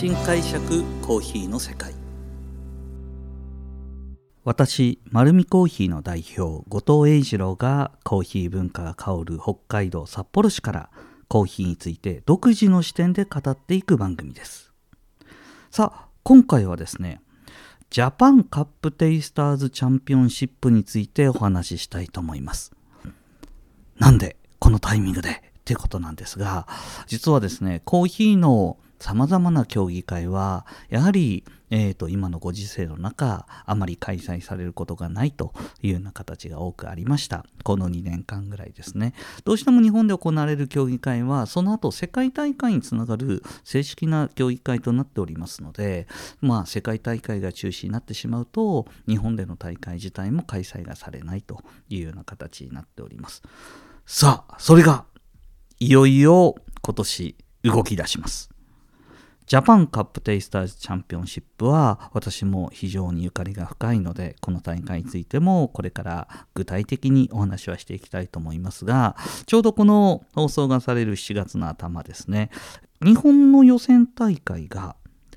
新解釈コーヒーの世界。私丸見コーヒーの代表後藤英二郎がコーヒー文化が香る北海道札幌市からコーヒーについて独自の視点で語っていく番組です。さあ今回はですねジャパンカップテイスターズチャンピオンシップについてお話ししたいと思います。なんでこのタイミングでっていうことなんですが実はですねコーヒーのさまざまな競技会はやはり、えーと、今のご時世の中あまり開催されることがないというような形が多くありました。この2年間ぐらいですね。どうしても日本で行われる競技会はその後世界大会につながる正式な競技会となっておりますのでまあ世界大会が中止になってしまうと日本での大会自体も開催がされないというような形になっております。さあそれがいよいよ今年動き出します。ジャパンカップテイスターズチャンピオンシップは私も非常にゆかりが深いのでこの大会についてもこれから具体的にお話はしていきたいと思いますがちょうどこの放送がされる7月の頭ですね日本の予選大会が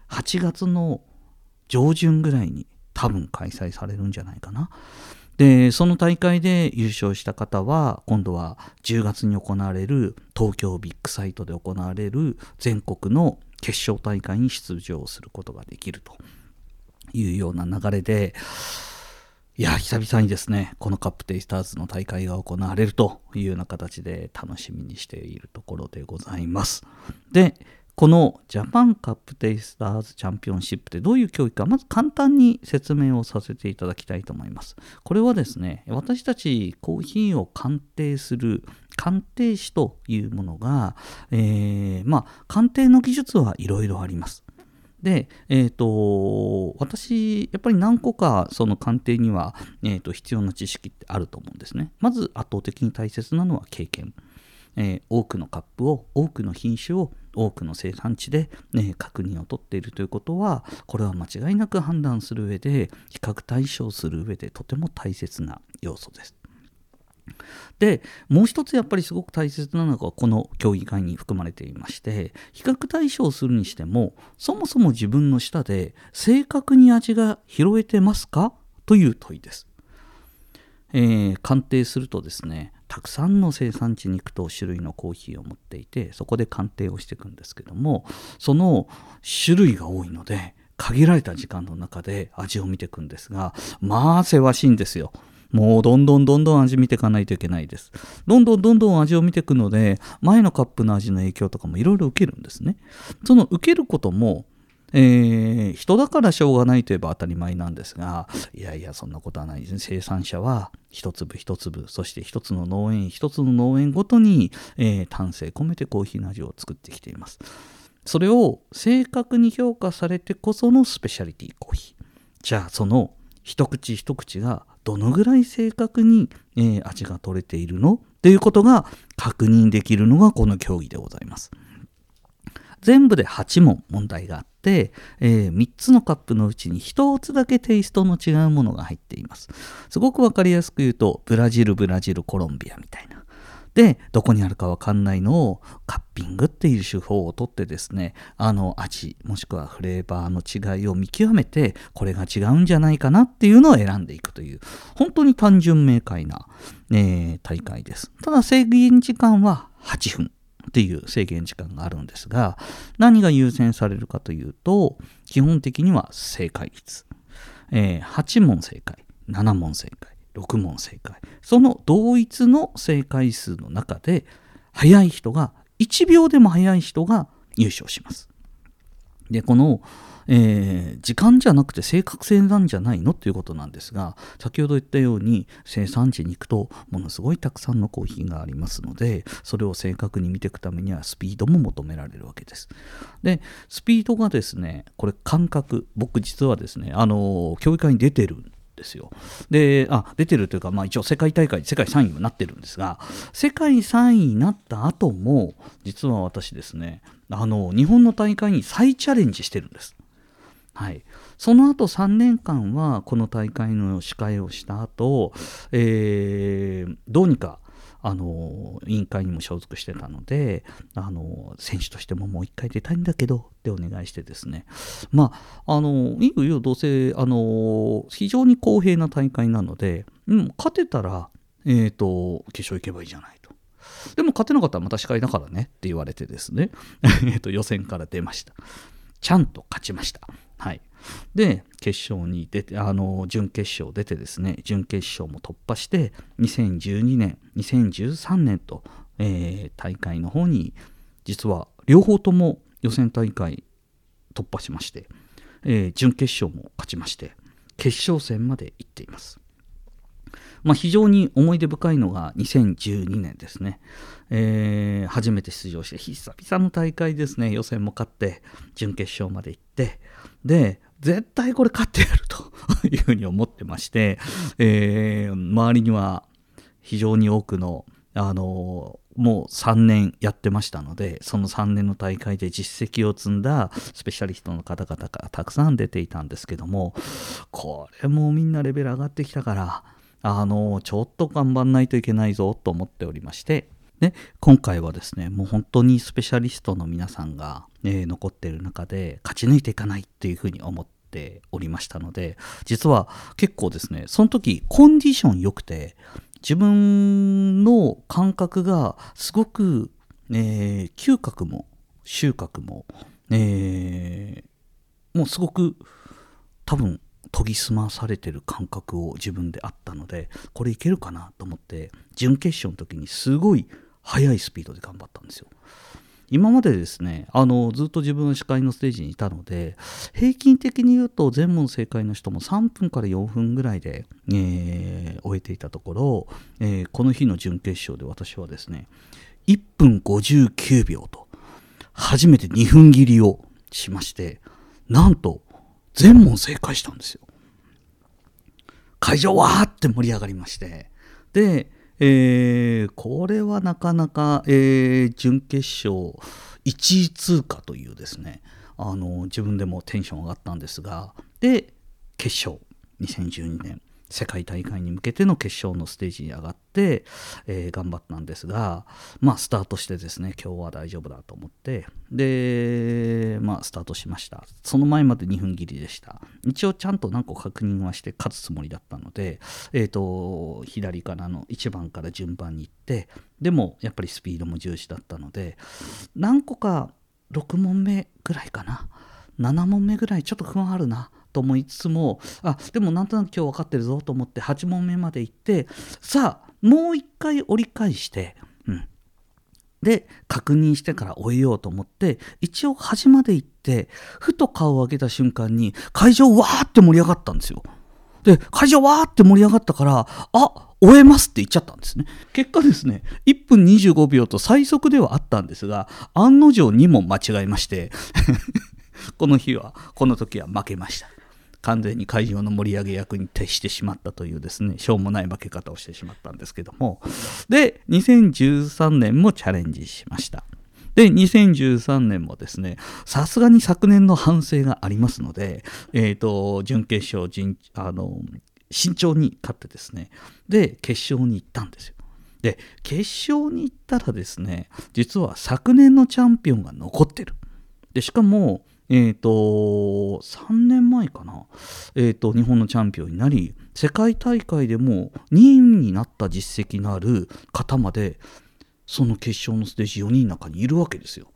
8月の上旬ぐらいに多分開催されるんじゃないかな。でその大会で優勝した方は今度は10月に行われる東京ビッグサイトで行われる全国の決勝大会に出場することができるというような流れで、いや、久々にですね、このカップテイスターズの大会が行われるというような形で楽しみにしているところでございます。で、このジャパンカップテイスターズチャンピオンシップってどういう競技か、まず簡単に説明をさせていただきたいと思います。これはですね、私たちコーヒーを鑑定する鑑定士というものが、えー、まあ、鑑定の技術はいろいろあります。で、えーと、私、やっぱり何個かその鑑定には、えーと必要な知識ってあると思うんですね。まず圧倒的に大切なのは経験。えー、多くのカップを多くの品種を多くの生産地で、ね、確認を取っているということはこれは間違いなく判断する上で比較対象する上でとても大切な要素です。でもう一つやっぱりすごく大切なのがこの競技会に含まれていまして比較対象するにしてもそもそも自分の舌で正確に味が拾えてますか？という問いです。えー、鑑定するとですねたくさんの生産地に行くと種類のコーヒーを持っていてそこで鑑定をしていくんですけどもその種類が多いので限られた時間の中で味を見ていくんですがまあせわしいんですよ。もうどんどんどんどん味見ていかないといけないです。どんどんどんどん味を見ていくので、前のカップの味の影響とかもいろいろ受けるんですね。その受けることも、えー、人だからしょうがないといえば当たり前なんですが、いやいや、そんなことはないですね。生産者は一粒一粒、そして一つの農園、一つの農園ごとに、えー、丹精込めてコーヒーの味を作ってきています。それを正確に評価されてこそのスペシャリティコーヒー。じゃあ、その一口一口がどのぐらい正確に、えー、味が取れているのっていうことが確認できるのがこの競技でございます。全部で8問問題があって、えー、3つのカップのうちに1つだけテイストの違うものが入っています。すごくわかりやすく言うと、ブラジル、ブラジル、コロンビアみたいな。で、どこにあるかわかんないのをカッピングっていう手法をとってですね、あの味、もしくはフレーバーの違いを見極めて、これが違うんじゃないかなっていうのを選んでいくという、本当に単純明快な、えー、大会です。ただ制限時間は8分。っていう制限時間があるんですが何が優先されるかというと基本的には正解率、えー、8問正解7問正解6問正解。その同一の正解数の中で早い人が1秒でも早い人が優勝します。でこのえー、時間じゃなくて正確性なんじゃないのっていうことなんですが先ほど言ったように生産地に行くとものすごいたくさんのコーヒーがありますのでそれを正確に見ていくためにはスピードも求められるわけですでスピードがですねこれ感覚僕実はですねあの教育会に出てるんですよ。で、あ、出てるというか、まあ一応世界大会、世界3位になってるんですが、世界3位になった後も、実は私ですね、あの、日本の大会に再チャレンジしてるんです。はい、その後3年間はこの大会の司会をした後、えー、どうにかあの委員会にも所属してたのであの選手としてももう一回出たいんだけどってお願いしてですねまああのいよいよどうせあの非常に公平な大会なので、うん、勝てたら、えーと、決勝行けばいいじゃないと。でも勝てなかったらまた司会だからねって言われてですね 予選から出ました。ちゃんと勝ちました。はい。で、決勝に出て、あの、準決勝出てですね、準決勝も突破して、2012年、2013年と、えー、大会の方に、実は両方とも予選大会突破しまして、えー、準決勝も勝ちまして、決勝戦まで行っています。まあ、非常に思い出深いのが2012年ですね、えー、初めて出場して久々の大会ですね。予選も勝って準決勝まで行って。で絶対これ勝ってやると いうふうに思ってまして、えー、周りには非常に多くのあのもう3年やってましたのでその3年の大会で実績を積んだスペシャリストの方々がたくさん出ていたんですけどもこれもみんなレベル上がってきたからあのちょっと頑張んないといけないぞと思っておりましてで今回はですねもう本当にスペシャリストの皆さんが、えー、残っている中で勝ち抜いていかないっていうふうに思っておりましたので実は結構ですねその時コンディション良くて自分の感覚がすごく、えー、嗅覚も収穫も、えー、もうすごく多分研ぎ澄まされてる感覚を自分であったのでこれいけるかなと思って準決勝の時にすごい速いスピードで頑張ったんですよ。今までですねあのずっと自分は司会のステージにいたので平均的に言うと全問正解の人も3分から4分ぐらいで、えー、終えていたところ、えー、この日の準決勝で私はですね1分59秒と初めて2分切りをしましてなんと全問正解したんですよ。会場わーって盛り上がりまして。で、えー、これはなかなか、えー、準決勝1位通過というですね、あの自分でもテンション上がったんですが、で、決勝、2012年、世界大会に向けての決勝のステージに上がって、えー、頑張ったんですが、まあ、スタートしてですね、今日は大丈夫だと思って、で、まあ、スタートしました。その前まで2分切りでした。一応ちゃんと何個確認はして勝つつもりだったので、えっ、ー、と、左からの1番から順番に行って、でもやっぱりスピードも重視だったので、何個か6問目ぐらいかな。7問目ぐらいちょっと不安あるなと思いつつもあでもなんとなく今日分かってるぞと思って8問目まで行ってさあもう一回折り返して、うん、で確認してから終えようと思って一応端まで行ってふと顔を上げた瞬間に会場わーって盛り上がったんですよ。で会場わーって盛り上がったからあ終えますって言っちゃったんですね。結果ですね、1分25秒と最速ではあったんですが、案の定2問間違えまして この日は、この時は負けました。完全に会場の盛り上げ役に徹してしまったというですね、しょうもない負け方をしてしまったんですけども、で、2013年もチャレンジしました。で、2013年もですね、さすがに昨年の反省がありますので、えっ、ー、と、準決勝、あの、慎重に勝ってですね、で、決勝に行ったんですよ。で、決勝に行ったらですね、実は昨年のチャンピオンが残ってる。で、しかも、えっ、ー、と、3年前かな、えっ、ー、と、日本のチャンピオンになり、世界大会でも2位になった実績のある方まで、その決勝のステージ4人の中にいるわけですよ。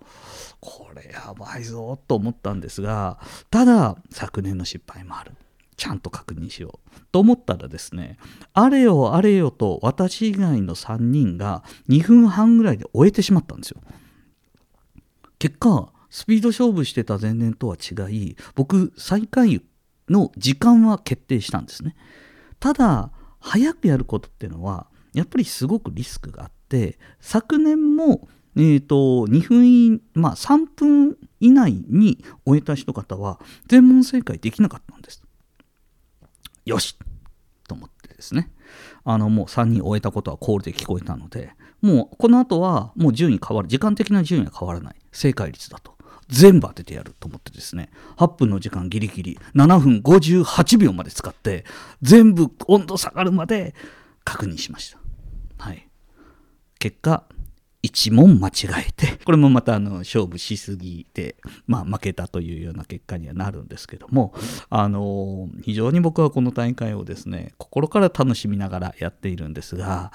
これやばいぞと思ったんですが、ただ、昨年の失敗もある。ちゃんと確認しよう。と思ったらですね、あれよあれよと私以外の3人が2分半ぐらいで終えてしまったんですよ。結果、スピード勝負してた前年とは違い僕最下位の時間は決定したんですね。ただ早くやることっていうのはやっぱりすごくリスクがあって昨年もえーと、2分まあ3分以内に終えた人方は全問正解できなかったんです。よしと思ってですね。あのもう3人終えたことはコールで聞こえたのでもうこの後はもう順位変わる時間的な順位は変わらない。正解率だと。全部当ててやると思ってですね、8分の時間ギリギリ、7分58秒まで使って、全部温度下がるまで確認しました。はい。結果1問間違えてこれもまたあの勝負しすぎて、まあ、負けたというような結果にはなるんですけどもあの非常に僕はこの大会をですね心から楽しみながらやっているんですが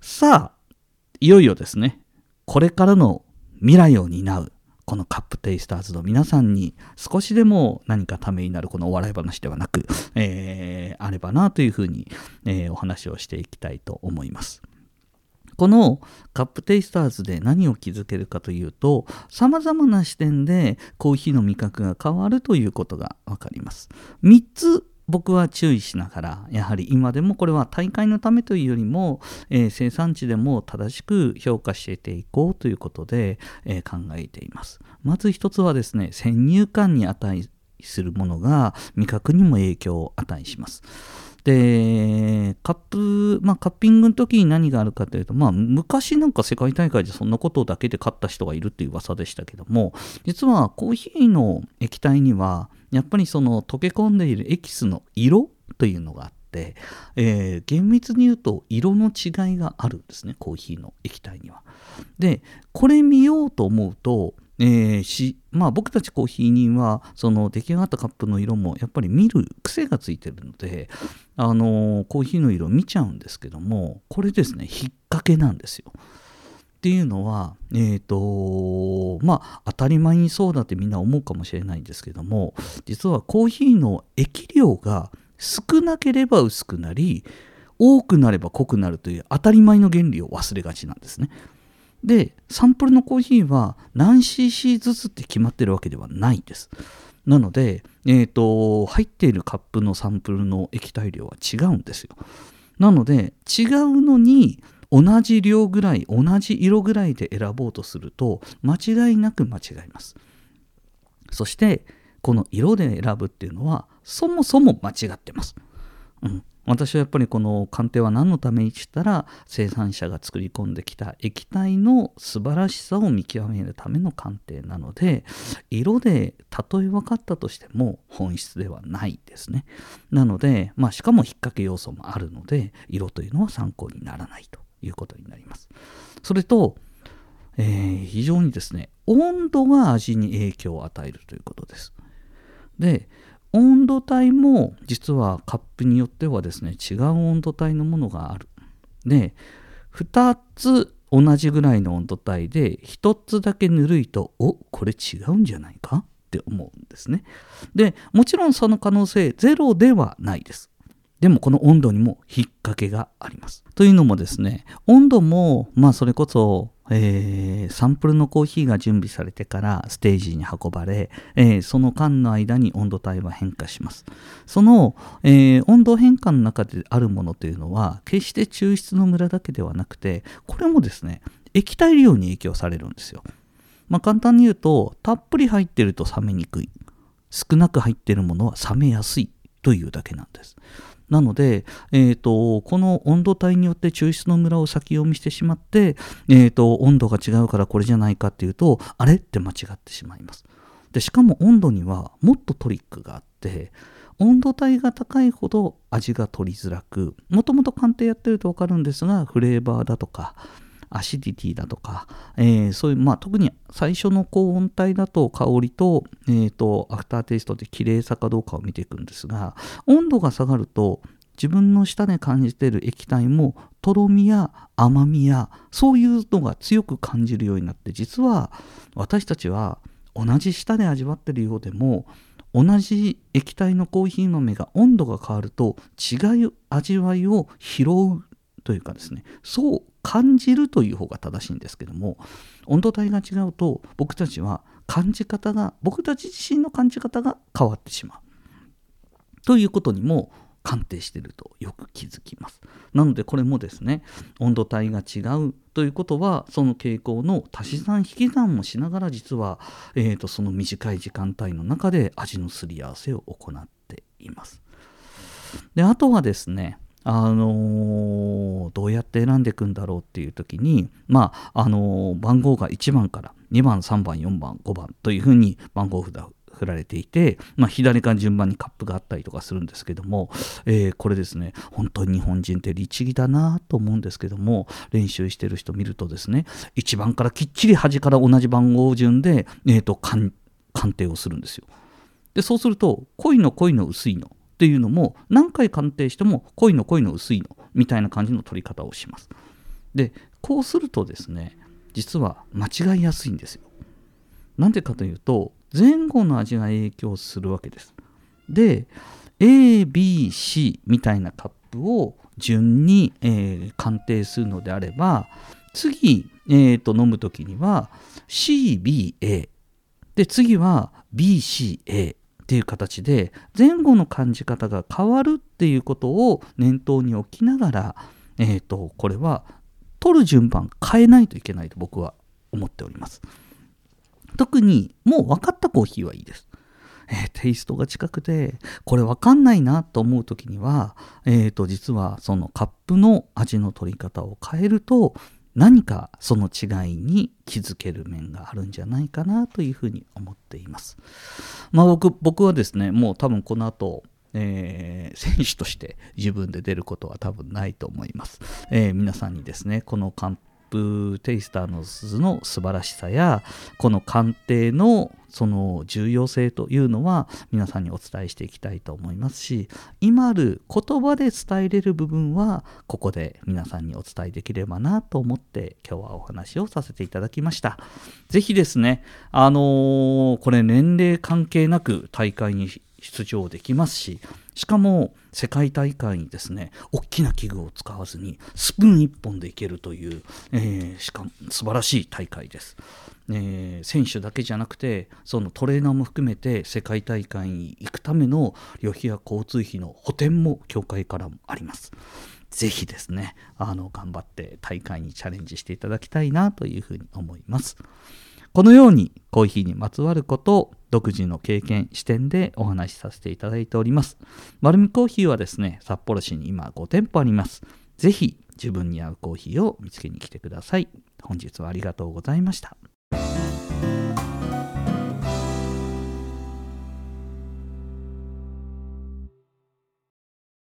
さあいよいよですねこれからの未来を担うこのカップテイスターズの皆さんに少しでも何かためになるこのお笑い話ではなく、えー、あればなというふうに、えー、お話をしていきたいと思います。このカップテイスターズで何を気づけるかというと様々な視点でコーヒーの味覚が変わるということが分かります。3つ僕は注意しながらやはり今でもこれは大会のためというよりも、えー、生産地でも正しく評価していこうということで、えー、考えています。まず一つはですね先入観に値するものが味覚にも影響を与えします。で、カップ、まあ、カッピングの時に何があるかというと、まあ、昔なんか世界大会でそんなことだけで勝った人がいるっていう噂でしたけども、実はコーヒーの液体には、やっぱりその溶け込んでいるエキスの色というのがあって、えー、厳密に言うと色の違いがあるんですね、コーヒーの液体には。で、これ見ようと思うと、えー、しまあ、僕たちコーヒー人はその出来上がったカップの色もやっぱり見る癖がついてるので、あのー、コーヒーの色見ちゃうんですけどもこれですね引っ掛けなんですよ。っていうのは、えっ、ー、とまあ当たり前にそうだってみんな思うかもしれないんですけども実はコーヒーの液量が少なければ薄くなり多くなれば濃くなるという当たり前の原理を忘れがちなんですね。で、サンプルのコーヒーは何 cc ずつって決まってるわけではないんです。なので、えっ、ー、と、入っているカップのサンプルの液体量は違うんですよ。なので、違うのに同じ量ぐらい、同じ色ぐらいで選ぼうとすると、間違いなく間違います。そして、この色で選ぶっていうのは、そもそも間違ってます。うん、私はやっぱりこの鑑定は何のためにしたら生産者が作り込んできた液体の素晴らしさを見極めるための鑑定なので色でたとえ分かったとしても本質ではないですねなので、まあ、しかも引っ掛け要素もあるので色というのは参考にならないということになりますそれと、えー、非常にですね温度が味に影響を与えるということですで温度帯も実はカップによってはですね違う温度帯のものがある。で2つ同じぐらいの温度帯で1つだけぬるいとおこれ違うんじゃないか？って思うんですね。でもちろんその可能性ゼロではないです。でもこの温度にも引っ掛けがあります。というのもですね温度もまあそれこそえー、サンプルのコーヒーが準備されてからステージに運ばれ、えー、その間の間に温度帯は変化します。その、えー、温度変化の中であるものというのは、決して抽出のムラだけではなくて、これもですね、液体量に影響されるんですよ。まあ、簡単に言うと、たっぷり入ってると冷めにくい。少なく入ってるものは冷めやすいというだけなんです。なので、えーと、この温度帯によって抽出のムラを先読みしてしまって、えーと、温度が違うからこれじゃないかっていうとあれって間違ってしまいます。でしかも温度にはもっとトリックがあって温度帯が高いほど味が取りづらくもともと鑑定やってると分かるんですがフレーバーだとかacidity だとか、えー、そういう、まあ、特に最初の高温帯だと香りと,、えーと、 aftertaste で綺麗さかどうかを見ていくんですが温度が下がると自分の舌で感じている液体もとろみや甘みやそういうのが強く感じるようになって実は私たちは同じ舌で味わってるようでも同じ液体のコーヒー豆が温度が変わると違う味わいを拾うというかですねそう感じるという方が正しいんですけども温度帯が違うと僕たちは感じ方が僕たち自身の感じ方が変わってしまう。ということにも鑑定しているとよく気づきます。なのでこれもですね温度帯が違うということはその傾向の足し算引き算もしながら実は、えーと、その短い時間帯の中で味のすり合わせを行っています。であとはですねあのー、どうやって選んでいくんだろうっていう時に、まああの、番号が1番から2番3番4番5番というふうに番号札振られていて、まあ、左から順番にカップがあったりとかするんですけども、えー、これですね本当に日本人って律儀だなと思うんですけども練習してる人見るとですね1番からきっちり端から同じ番号順で、えーと、鑑定をするんですよ。でそうすると濃いの濃いの薄いのっていうのも何回鑑定しても濃いの濃いの薄いのみたいな感じの取り方をします。でこうするとですね実は間違いやすいんですよ。なんでかというと前後の味が影響するわけです。で ABC みたいなカップを順に、えー、鑑定するのであれば次、えー、と飲む時には CBA で次は BCA っていう形で前後の感じ方が変わるっていうことを念頭に置きながら、えー、とこれは取る順番変えないといけないと僕は思っております。特にもう分かったコーヒーはいいです。えー、テイストが近くてこれ分かんないなと思う時には、えー、と実はそのカップの味の取り方を変えると何かその違いに気づける面があるんじゃないかなというふうに思っています。まあ僕僕はですねもう多分この後えー、選手として自分で出ることは多分ないと思います。えー、皆さんにですねこのカンプテイスターの鈴の素晴らしさやこの鑑定のその重要性というのは皆さんにお伝えしていきたいと思いますし今ある言葉で伝えれる部分はここで皆さんにお伝えできればなと思って今日はお話をさせていただきました。是非ですねあのー、これ年齢関係なく大会に出場できますししかも世界大会にですね大きな器具を使わずにスプーン1本でいけるという、えー、しかも素晴らしい大会です、えー、選手だけじゃなくてそのトレーナーも含めて世界大会に行くための旅費や交通費の補填も協会からもあります。ぜひですねあの頑張って大会にチャレンジしていただきたいなというふうに思います。このようにコーヒーにまつわることを独自の経験、視点でお話しさせていただいております。丸見コーヒーはですね、札幌市に今5店舗あります。ぜひ自分に合うコーヒーを見つけに来てください。本日はありがとうございました。